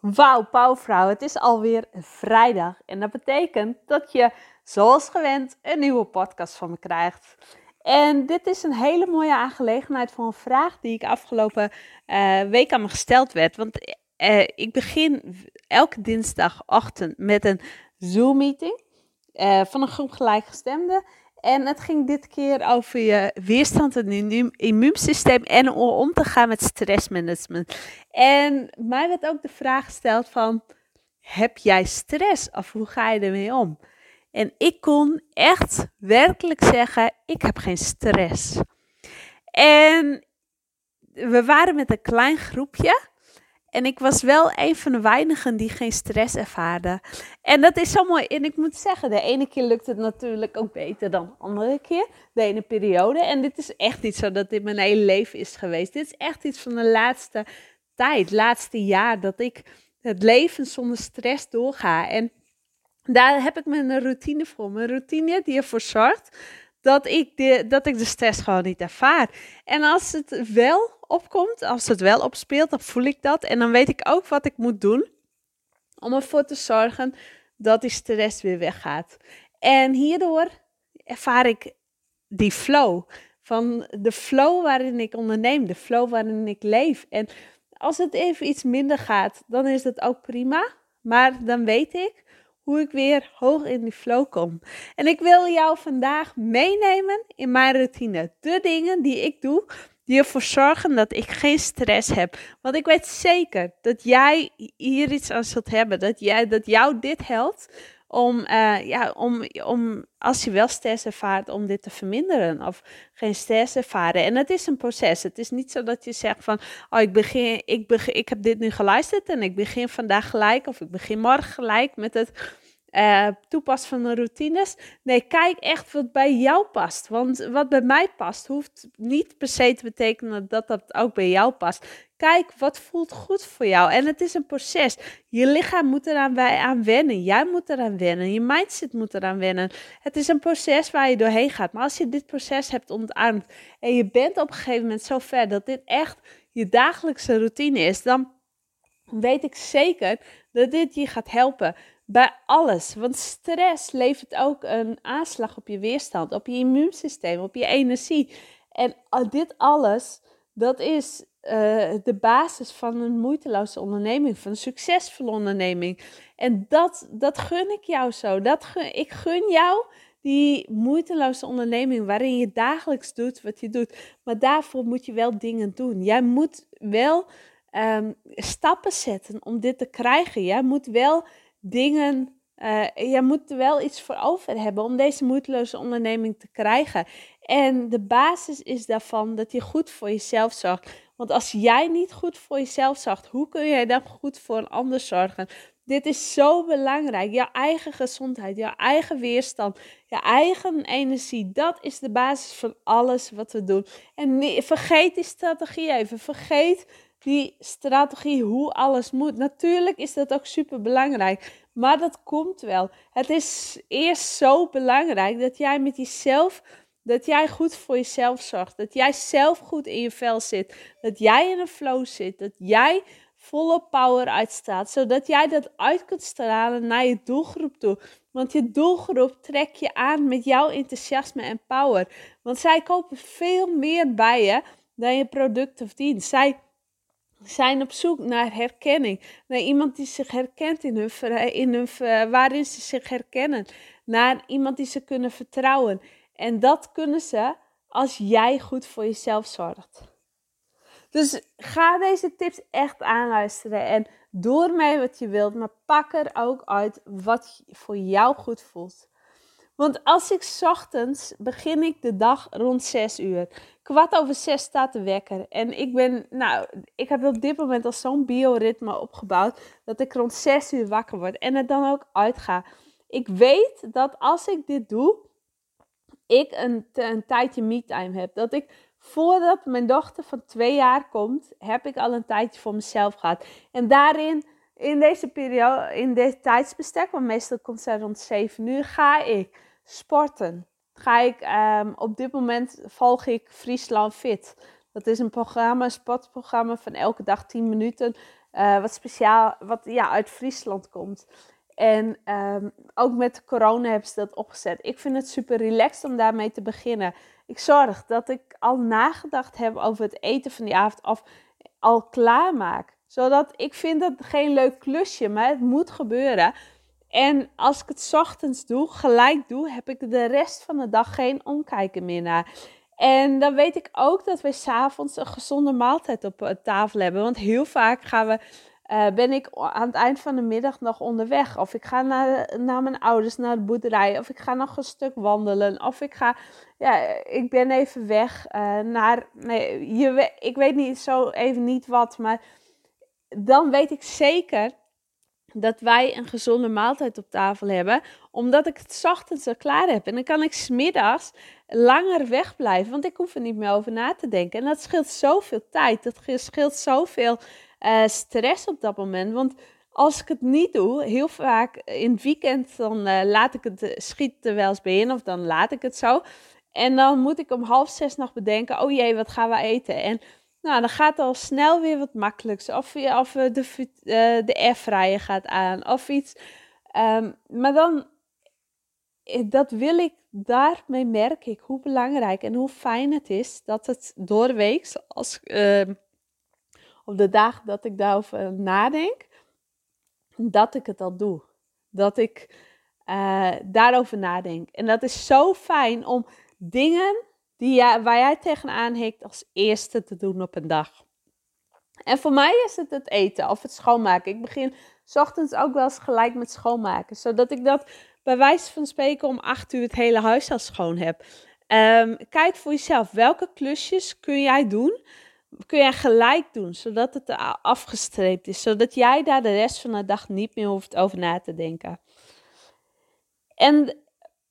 Wauw, pauwvrouw, het is alweer vrijdag. En dat betekent dat je, zoals gewend, een nieuwe podcast van me krijgt. En dit is een hele mooie aangelegenheid voor een vraag die ik afgelopen uh, week aan me gesteld werd. Want uh, ik begin elke dinsdagochtend met een Zoom-meeting uh, van een groep gelijkgestemden. En het ging dit keer over je weerstand en immuunsysteem en om te gaan met stressmanagement. En mij werd ook de vraag gesteld van, heb jij stress of hoe ga je ermee om? En ik kon echt werkelijk zeggen, ik heb geen stress. En we waren met een klein groepje. En ik was wel een van de weinigen die geen stress ervaarde. En dat is zo mooi. En ik moet zeggen, de ene keer lukt het natuurlijk ook beter dan de andere keer. De ene periode. En dit is echt niet zo dat dit mijn hele leven is geweest. Dit is echt iets van de laatste tijd, laatste jaar, dat ik het leven zonder stress doorga. En daar heb ik mijn routine voor. Mijn routine die ervoor zorgt dat ik, de, dat ik de stress gewoon niet ervaar. En als het wel opkomt, als het wel opspeelt, dan voel ik dat. En dan weet ik ook wat ik moet doen om ervoor te zorgen dat die stress weer weggaat. En hierdoor ervaar ik die flow. Van de flow waarin ik onderneem, de flow waarin ik leef. En als het even iets minder gaat, dan is dat ook prima. Maar dan weet ik hoe ik weer hoog in die flow kom. En ik wil jou vandaag meenemen in mijn routine. De dingen die ik doe die ervoor zorgen dat ik geen stress heb. Want ik weet zeker dat jij hier iets aan zult hebben. Dat, jij, dat jou dit helpt om, uh, ja, om, om, als je wel stress ervaart, om dit te verminderen of geen stress ervaren. En het is een proces. Het is niet zo dat je zegt van, oh, ik begin, ik begin, ik heb dit nu geluisterd en ik begin vandaag gelijk of ik begin morgen gelijk met het uh, toepassen van de routines. Nee, kijk echt wat bij jou past. Want wat bij mij past, hoeft niet per se te betekenen dat dat ook bij jou past. Kijk wat voelt goed voor jou. En het is een proces. Je lichaam moet eraan aan wennen. Jij moet eraan wennen. Je mindset moet eraan wennen. Het is een proces waar je doorheen gaat. Maar als je dit proces hebt omarmd en je bent op een gegeven moment zo ver dat dit echt je dagelijkse routine is, dan weet ik zeker dat dit je gaat helpen bij alles. Want stress levert ook een aanslag op je weerstand, op je immuunsysteem, op je energie. En dit alles, dat is uh, de basis van een moeiteloze onderneming, van een succesvolle onderneming. En dat, dat gun ik jou zo. Dat ik gun jou die moeiteloze onderneming waarin je dagelijks doet wat je doet. Maar daarvoor moet je wel dingen doen. Jij moet wel um, stappen zetten om dit te krijgen. Jij moet wel dingen. Uh, je moet er wel iets voor over hebben om deze moeiteloze onderneming te krijgen. En de basis is daarvan dat je goed voor jezelf zorgt. Want als jij niet goed voor jezelf zorgt, hoe kun jij dan goed voor een ander zorgen? Dit is zo belangrijk. Jouw eigen gezondheid, jouw eigen weerstand, je eigen energie. Dat is de basis van alles wat we doen. En vergeet die strategie even. Vergeet die strategie, hoe alles moet. Natuurlijk is dat ook super belangrijk, maar dat komt wel. Het is eerst zo belangrijk dat jij met jezelf, dat jij goed voor jezelf zorgt, dat jij zelf goed in je vel zit, dat jij in een flow zit, dat jij volle power uitstaat, zodat jij dat uit kunt stralen naar je doelgroep toe. Want je doelgroep trek je aan met jouw enthousiasme en power. Want zij kopen veel meer bij je dan je product of dienst. Zij zijn op zoek naar herkenning. Naar iemand die zich herkent in hun, in hun, waarin ze zich herkennen. Naar iemand die ze kunnen vertrouwen. En dat kunnen ze als jij goed voor jezelf zorgt. Dus ga deze tips echt aanluisteren en doe ermee wat je wilt, maar pak er ook uit wat voor jou goed voelt. Want als ik ochtends begin ik de dag rond 6 uur. Kwart over 6 staat de wekker. En ik ben, nou, ik heb op dit moment al zo'n bioritme opgebouwd dat ik rond 6 uur wakker word en er dan ook uitga. Ik weet dat als ik dit doe, ik een, een tijdje me-time heb. Dat ik voordat mijn dochter van twee jaar komt, heb ik al een tijdje voor mezelf gehad. En daarin, in deze periode, in dit tijdsbestek, want meestal komt zij rond 7 uur, ga ik sporten. Ga ik, um, op dit moment volg ik Friesland Fit. Dat is een programma, een sportprogramma van elke dag 10 minuten. uh, wat speciaal, wat ja, uit Friesland komt. En ehm, ook met corona hebben ze dat opgezet. Ik vind het super relaxed om daarmee te beginnen. Ik zorg dat ik al nagedacht heb over het eten van die avond of al klaarmaak. Zodat ik vind dat geen leuk klusje, maar het moet gebeuren. En als ik het ochtends doe, gelijk doe, heb ik de rest van de dag geen omkijken meer naar. En dan weet ik ook dat we s'avonds een gezonde maaltijd op eh, tafel hebben. Want heel vaak gaan we, uh, ben ik aan het eind van de middag nog onderweg. Of ik ga naar, naar mijn ouders, naar de boerderij. Of ik ga nog een stuk wandelen. Of ik ga, ja, ik ben even weg uh, naar, nee, je, ik weet niet zo even niet wat. Maar dan weet ik zeker dat wij een gezonde maaltijd op tafel hebben, omdat ik het ochtends al klaar heb. En dan kan ik smiddags langer wegblijven, want ik hoef er niet meer over na te denken. En dat scheelt zoveel tijd, dat scheelt zoveel uh, stress op dat moment. Want als ik het niet doe, heel vaak in het weekend, dan uh, laat ik het uh, schieten wel eens in, of dan laat ik het zo. En dan moet ik om half zes nog bedenken, oh jee, wat gaan we eten? En nou, dan gaat al snel weer wat makkelijks. Of, of de, uh, de gaat aan, of iets. Um, maar dan, eh, dat wil ik, daarmee merk ik hoe belangrijk en hoe fijn het is dat het doorweeks, als, uh, op de dagen dat ik daarover nadenk, dat ik het al doe. Dat ik daarover nadenk. En dat is zo fijn om dingen die waar jij tegenaan hikt als eerste te doen op een dag. En voor mij is het het eten of het schoonmaken. Ik begin s ochtends ook wel eens gelijk met schoonmaken. Zodat ik dat bij wijze van spreken om acht uur het hele huis al schoon heb. Um, kijk voor jezelf, welke klusjes kun jij doen? Kun jij gelijk doen, zodat het afgestreept is. Zodat jij daar de rest van de dag niet meer hoeft over na te denken. En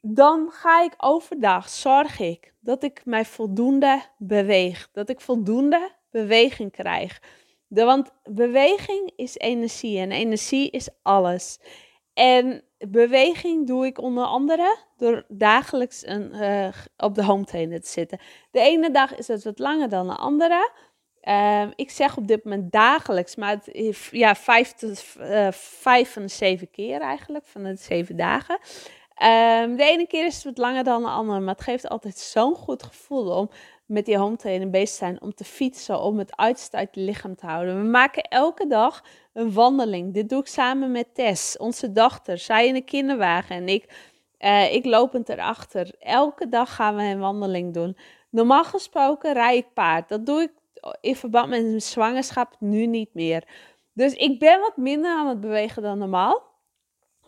dan ga ik overdag, zorg ik dat ik mij voldoende beweeg. Dat ik voldoende beweging krijg. Want beweging is energie en energie is alles. En beweging doe ik onder andere door dagelijks een, uh, op de home trainer te zitten. De ene dag is het wat langer dan de andere. Uh, ik zeg op dit moment dagelijks, maar het ja, vijf, tot, uh, vijf van de zeven keer eigenlijk, van de zeven dagen. Um, de ene keer is het wat langer dan de andere, maar het geeft altijd zo'n goed gevoel om met die home trainer bezig te zijn, om te fietsen, om het uiterste uit het lichaam te houden. We maken elke dag een wandeling. Dit doe ik samen met Tess, onze dochter. Zij in de kinderwagen en ik, uh, ik lopend erachter. Elke dag gaan we een wandeling doen. Normaal gesproken rij ik paard. Dat doe ik in verband met mijn zwangerschap nu niet meer. Dus ik ben wat minder aan het bewegen dan normaal.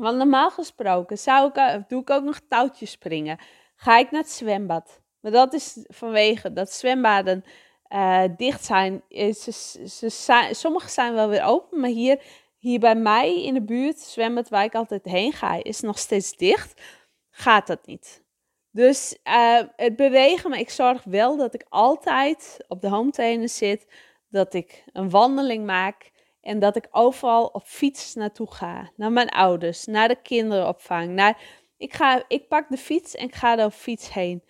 Want normaal gesproken zou ik, eh, doe ik ook nog touwtjes springen. Ga ik naar het zwembad. Maar dat is vanwege dat zwembaden uh, dicht zijn. Ze, ze, sommige zijn wel weer open, maar hier, hier bij mij in de buurt, zwembad waar ik altijd heen ga, is nog steeds dicht. Gaat dat niet. Dus uh, het bewegen, maar ik zorg wel dat ik altijd op de home trainer zit. Dat ik een wandeling maak. En dat ik overal op fiets naartoe ga. Naar mijn ouders, naar de kinderopvang. Naar, ik, ga, ik pak de fiets en ik ga er op fiets heen.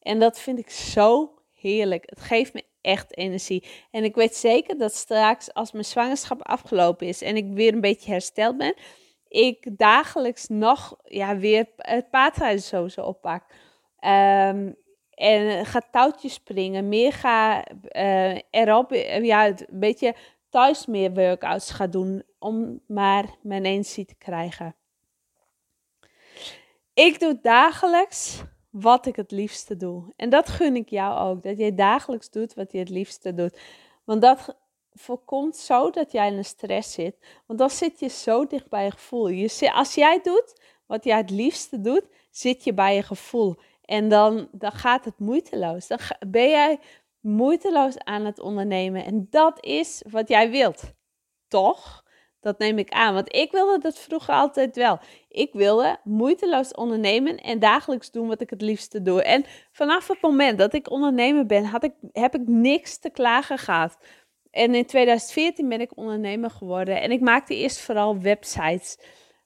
En dat vind ik zo heerlijk. Het geeft me echt energie. En ik weet zeker dat straks, als mijn zwangerschap afgelopen is en ik weer een beetje hersteld ben, ik dagelijks nog ja, weer het paardrijden sowieso oppak. Um, en ga touwtjes springen, meer ga uh, erop, ja, een beetje thuis meer workouts ga doen om maar mijn energie te krijgen. Ik doe dagelijks wat ik het liefste doe. En dat gun ik jou ook. Dat jij dagelijks doet wat je het liefste doet. Want dat voorkomt zo dat jij in een stress zit. Want dan zit je zo dicht bij je gevoel. Je, als jij doet wat jij het liefste doet, zit je bij je gevoel. En dan, dan gaat het moeiteloos. Dan ben jij moeiteloos aan het ondernemen. En dat is wat jij wilt. Toch? Dat neem ik aan. Want ik wilde dat vroeger altijd wel. Ik wilde moeiteloos ondernemen en dagelijks doen wat ik het liefste doe. En vanaf het moment dat ik ondernemer ben, had ik, heb ik niks te klagen gehad. En in 2014 ben ik ondernemer geworden. En ik maakte eerst vooral websites.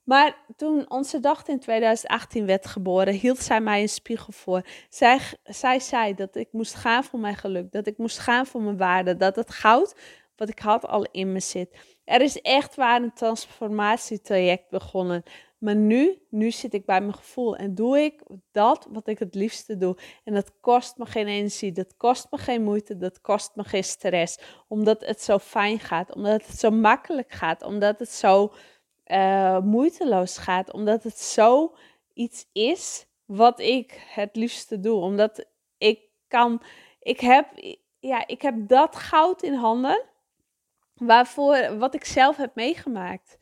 Maar toen onze dochter in 2018 werd geboren, hield zij mij een spiegel voor. Zij, zij zei dat ik moest gaan voor mijn geluk, dat ik moest gaan voor mijn waarde, dat het goud wat ik had al in me zit. Er is echt waar een transformatietraject begonnen. Maar nu, nu zit ik bij mijn gevoel en doe ik dat wat ik het liefste doe. En dat kost me geen energie, dat kost me geen moeite, dat kost me geen stress. Omdat het zo fijn gaat, omdat het zo makkelijk gaat, omdat het zo uh, moeiteloos gaat, omdat het zo iets is wat ik het liefste doe. Omdat ik kan, ik heb, ja, ik heb dat goud in handen waarvoor, wat ik zelf heb meegemaakt.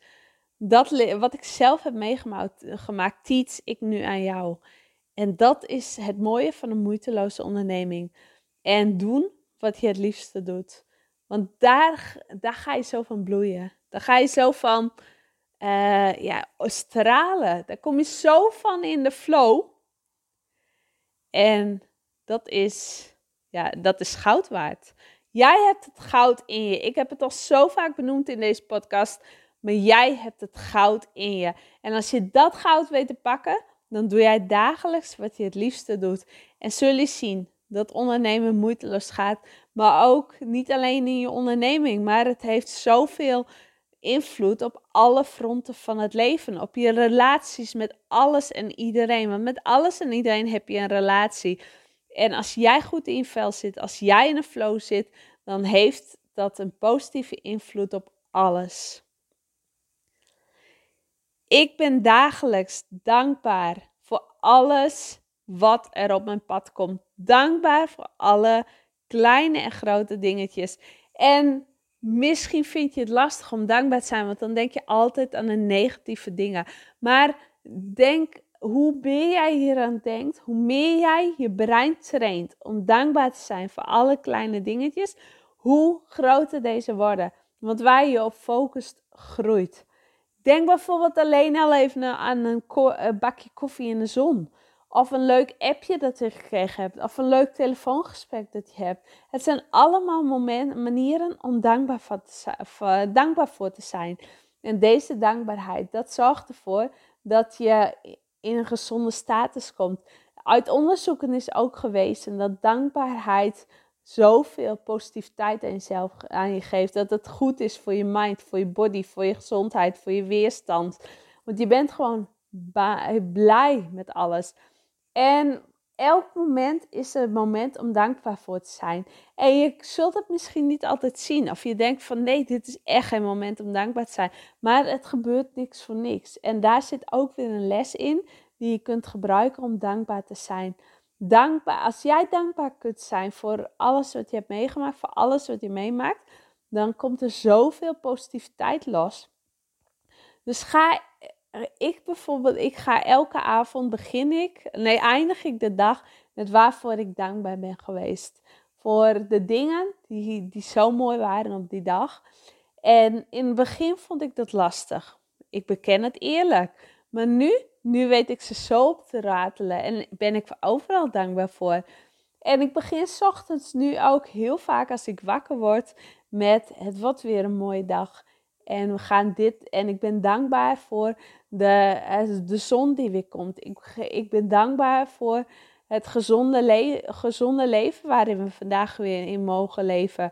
Dat, wat ik zelf heb meegemaakt, gemaakt, teach ik nu aan jou. En dat is het mooie van een moeiteloze onderneming. En doen wat je het liefste doet. Want daar, daar ga je zo van bloeien. Daar ga je zo van uh, ja, stralen. Daar kom je zo van in de flow. En dat is, ja, dat is goud waard. Jij hebt het goud in je. Ik heb het al zo vaak benoemd in deze podcast. Maar jij hebt het goud in je. En als je dat goud weet te pakken, dan doe jij dagelijks wat je het liefste doet. En zul je zien dat ondernemen moeiteloos gaat. Maar ook niet alleen in je onderneming, maar het heeft zoveel invloed op alle fronten van het leven. Op je relaties met alles en iedereen. Want met alles en iedereen heb je een relatie. En als jij goed in vel zit, als jij in een flow zit, dan heeft dat een positieve invloed op alles. Ik ben dagelijks dankbaar voor alles wat er op mijn pad komt. Dankbaar voor alle kleine en grote dingetjes. En misschien vind je het lastig om dankbaar te zijn, want dan denk je altijd aan de negatieve dingen. Maar denk, hoe meer jij hier aan denkt, hoe meer jij je brein traint om dankbaar te zijn voor alle kleine dingetjes, hoe groter deze worden. Want waar je op focust, groeit. Denk bijvoorbeeld alleen al even aan een, bakje koffie in de zon. Of een leuk appje dat je gekregen hebt. Of een leuk telefoongesprek dat je hebt. Het zijn allemaal momenten, manieren om dankbaar voor, te, dankbaar voor te zijn. En deze dankbaarheid, dat zorgt ervoor dat je in een gezonde status komt. Uit onderzoeken is ook gewezen dat dankbaarheid zoveel positiviteit aan jezelf aan je geeft. Dat het goed is voor je mind, voor je body, voor je gezondheid, voor je weerstand. Want je bent gewoon blij met alles. En elk moment is een moment om dankbaar voor te zijn. En je zult het misschien niet altijd zien. Of je denkt van nee, dit is echt geen moment om dankbaar te zijn. Maar het gebeurt niks voor niks. En daar zit ook weer een les in die je kunt gebruiken om dankbaar te zijn dankbaar, als jij dankbaar kunt zijn voor alles wat je hebt meegemaakt, voor alles wat je meemaakt, dan komt er zoveel positiviteit los. Dus ga ik bijvoorbeeld, ik ga elke avond begin ik, nee, eindig ik de dag met waarvoor ik dankbaar ben geweest. Voor de dingen die, die zo mooi waren op die dag. En in het begin vond ik dat lastig. Ik beken het eerlijk. Maar nu nu weet ik ze zo op te ratelen en ben ik overal dankbaar voor. En ik begin ochtends nu ook heel vaak als ik wakker word met het wordt weer een mooie dag. En we gaan dit. En ik ben dankbaar voor de, de zon die weer komt. Ik, ik ben dankbaar voor het gezonde, gezonde leven waarin we vandaag weer in mogen leven.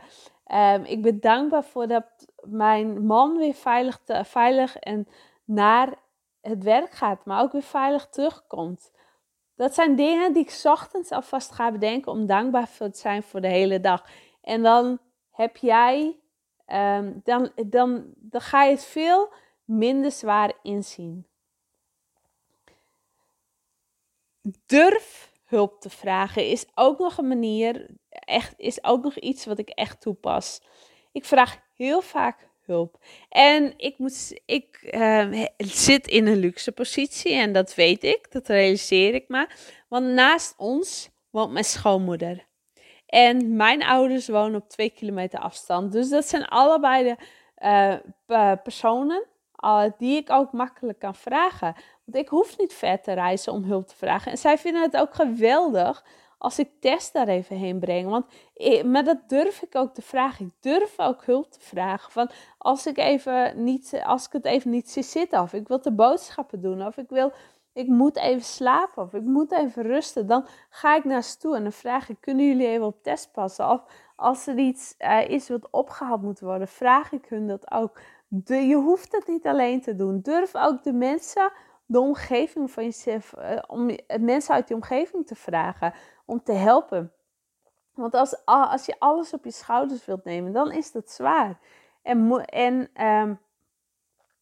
Um, ik ben dankbaar voor dat mijn man weer veilig, te, veilig en naar het werk gaat, maar ook weer veilig terugkomt. Dat zijn dingen die ik ochtends alvast ga bedenken om dankbaar te zijn voor de hele dag. En dan heb jij, ehm, dan, dan, dan ga je het veel minder zwaar inzien. Durf hulp te vragen is ook nog een manier, echt, is ook nog iets wat ik echt toepas. Ik vraag heel vaak hulp. En ik, moet, ik ehm, zit in een luxe positie en dat weet ik, dat realiseer ik me. Want naast ons woont mijn schoonmoeder. En mijn ouders wonen op twee kilometer afstand. Dus dat zijn allebei de uh, personen uh, die ik ook makkelijk kan vragen. Want ik hoef niet ver te reizen om hulp te vragen. En zij vinden het ook geweldig als ik Tess daar even heen breng. Want, maar dat durf ik ook te vragen. Ik durf ook hulp te vragen. Van als ik, even niet, als ik het even niet zie zitten, of ik wil de boodschappen doen, of ik wil, ik moet even slapen, of ik moet even rusten, dan ga ik naar toe en dan vraag ik: kunnen jullie even op Tess passen? Of als er iets uh, is wat opgehaald moet worden, vraag ik hun dat ook. Je hoeft het niet alleen te doen. Durf ook de mensen, de omgeving van jezelf, uh, om mensen uit die omgeving te vragen om te helpen. Want als, als je alles op je schouders wilt nemen, dan is dat zwaar. En, en um,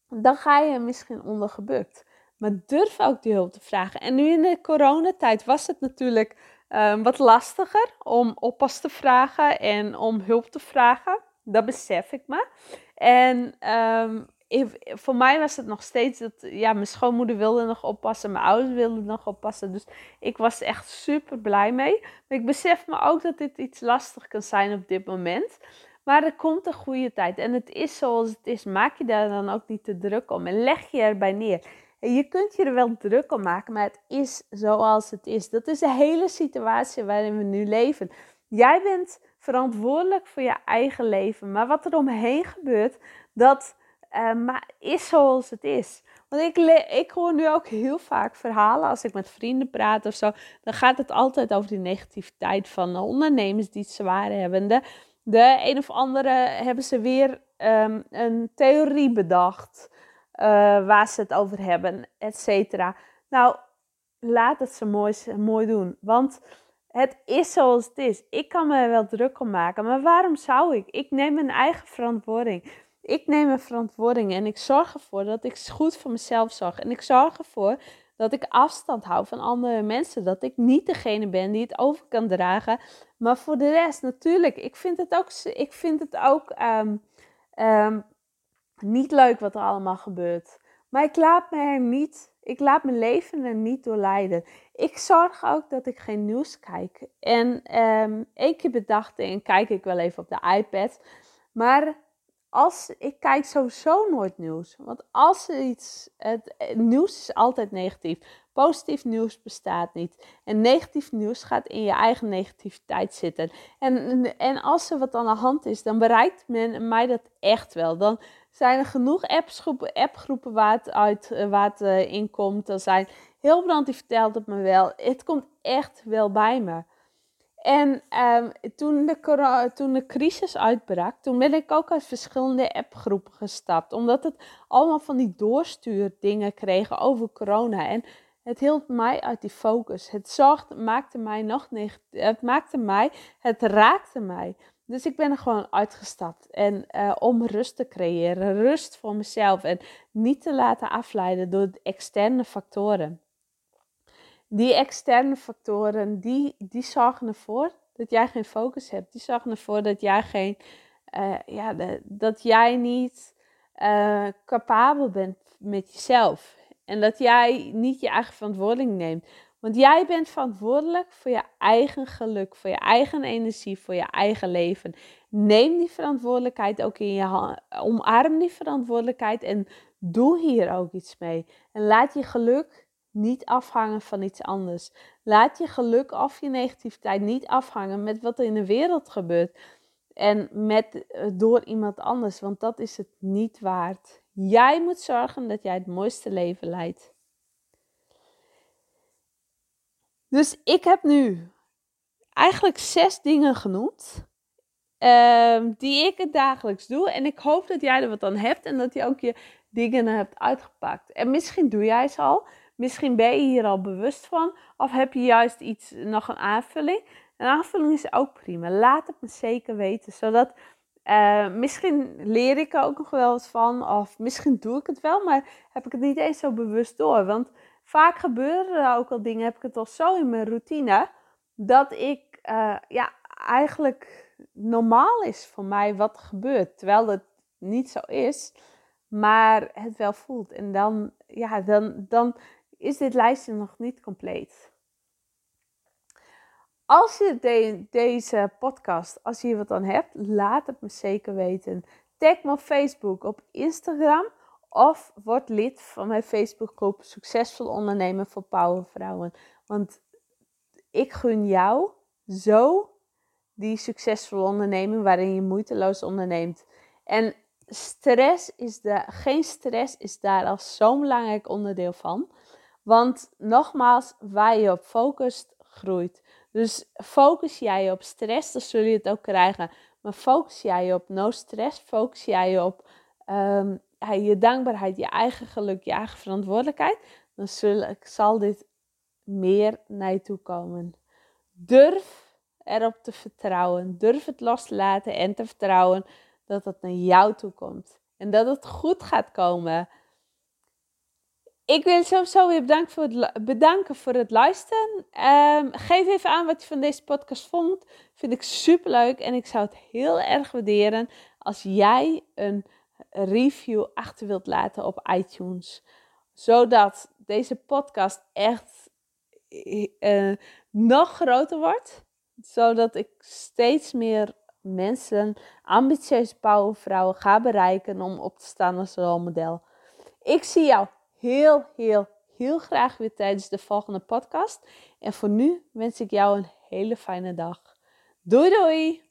dan ga je misschien ondergebukt. Maar durf ook die hulp te vragen. En nu in de coronatijd was het natuurlijk um, wat lastiger om oppas te vragen en om hulp te vragen. Dat besef ik me. En um, voor mij was het nog steeds dat, ja, mijn schoonmoeder wilde nog oppassen, mijn ouders wilden nog oppassen. Dus ik was echt super blij mee. Maar ik besef me ook dat dit iets lastig kan zijn op dit moment. Maar er komt een goede tijd en het is zoals het is. Maak je daar dan ook niet te druk om en leg je erbij neer. Je kunt je er wel druk om maken, maar het is zoals het is. Dat is de hele situatie waarin we nu leven. Jij bent verantwoordelijk voor je eigen leven, maar wat er omheen gebeurt, dat maar is zoals het is. Want ik, ik hoor nu ook heel vaak verhalen als ik met vrienden praat of zo. Dan gaat het altijd over die negativiteit van ondernemers die het zwaar hebben. De, de een of andere hebben ze weer um, een theorie bedacht. Uh, waar ze het over hebben, et cetera. Nou, laat het ze mooi, doen. Want het is zoals het is. Ik kan me er wel druk om maken. Maar waarom zou ik? Ik neem mijn eigen verantwoording. Ik neem mijn verantwoording en ik zorg ervoor dat ik goed voor mezelf zorg. En ik zorg ervoor dat ik afstand hou van andere mensen. Dat ik niet degene ben die het over kan dragen. Maar voor de rest, natuurlijk, ik vind het ook, ik vind het ook um, um, niet leuk wat er allemaal gebeurt. Maar ik laat me er niet, ik laat mijn leven er niet door leiden. Ik zorg ook dat ik geen nieuws kijk. En um, één keer bedacht en kijk ik wel even op de iPad. Maar als, ik kijk sowieso nooit nieuws. Want als er iets. Het, nieuws is altijd negatief. Positief nieuws bestaat niet. En negatief nieuws gaat in je eigen negativiteit zitten. En, en als er wat aan de hand is, dan bereikt men mij dat echt wel. Dan zijn er genoeg appgroepen, appgroepen waar het, uit, waar het uh, in komt. Er zijn heel brand die vertelt het me wel. Het komt echt wel bij me. En um, toen, de toen de crisis uitbrak, toen ben ik ook uit verschillende appgroepen gestapt. Omdat het allemaal van die doorstuurdingen kregen over corona. En het hield mij uit die focus. Het zorgde, maakte mij nog. Het maakte mij, het raakte mij. Dus ik ben er gewoon uitgestapt. En uh, om rust te creëren, rust voor mezelf. En niet te laten afleiden door externe factoren die externe factoren, die, die zorgen ervoor dat jij geen focus hebt. Die zorgen ervoor dat jij geen, uh, ja, dat jij niet uh, capabel bent met jezelf. En dat jij niet je eigen verantwoording neemt. Want jij bent verantwoordelijk voor je eigen geluk, voor je eigen energie, voor je eigen leven. Neem die verantwoordelijkheid ook in je hand. Omarm die verantwoordelijkheid en doe hier ook iets mee. En laat je geluk niet afhangen van iets anders. Laat je geluk of je negativiteit niet afhangen met wat er in de wereld gebeurt. En met, eh, door iemand anders, want dat is het niet waard. Jij moet zorgen dat jij het mooiste leven leidt. Dus ik heb nu eigenlijk zes dingen genoemd. Ehm, die ik het dagelijks doe. En ik hoop dat jij er wat aan hebt en dat je ook je dingen hebt uitgepakt. En misschien doe jij ze al. Misschien ben je hier al bewust van, of heb je juist iets, nog een aanvulling. Een aanvulling is ook prima. Laat het me zeker weten, zodat uh, misschien leer ik er ook nog wel eens van, of misschien doe ik het wel, maar heb ik het niet eens zo bewust door. Want vaak gebeuren er ook al dingen, heb ik het al zo in mijn routine, dat ik uh, ja, eigenlijk normaal is voor mij wat er gebeurt. Terwijl het niet zo is, maar het wel voelt. En dan, ja, dan, dan is dit lijstje nog niet compleet. Als je deze podcast, als je wat aan hebt, laat het me zeker weten. Tag me op Facebook, op Instagram of word lid van mijn Facebookgroep Succesvol Ondernemen voor Powervrouwen. Want ik gun jou zo die succesvolle onderneming waarin je moeiteloos onderneemt. En stress is de, geen stress is daar al zo'n belangrijk onderdeel van. Want nogmaals, waar je op focust, groeit. Dus focus jij je op stress, dan zul je het ook krijgen. Maar focus jij je op no stress, focus jij je op um, je dankbaarheid, je eigen geluk, je eigen verantwoordelijkheid, dan zal dit meer naar je toe komen. Durf erop te vertrouwen. Durf het los te laten en te vertrouwen dat het naar jou toe komt. En dat het goed gaat komen. Ik wil sowieso weer bedanken voor het, bedanken voor het luisteren. Ehm, geef even aan wat je van deze podcast vond. Vind ik super leuk en ik zou het heel erg waarderen als jij een review achter wilt laten op iTunes. Zodat deze podcast echt uh, nog groter wordt. Zodat ik steeds meer mensen, ambitieuze powervrouwen, ga bereiken om op te staan als rolmodel. Ik zie jou heel, heel, heel graag weer tijdens de volgende podcast. En voor nu wens ik jou een hele fijne dag. Doei doei!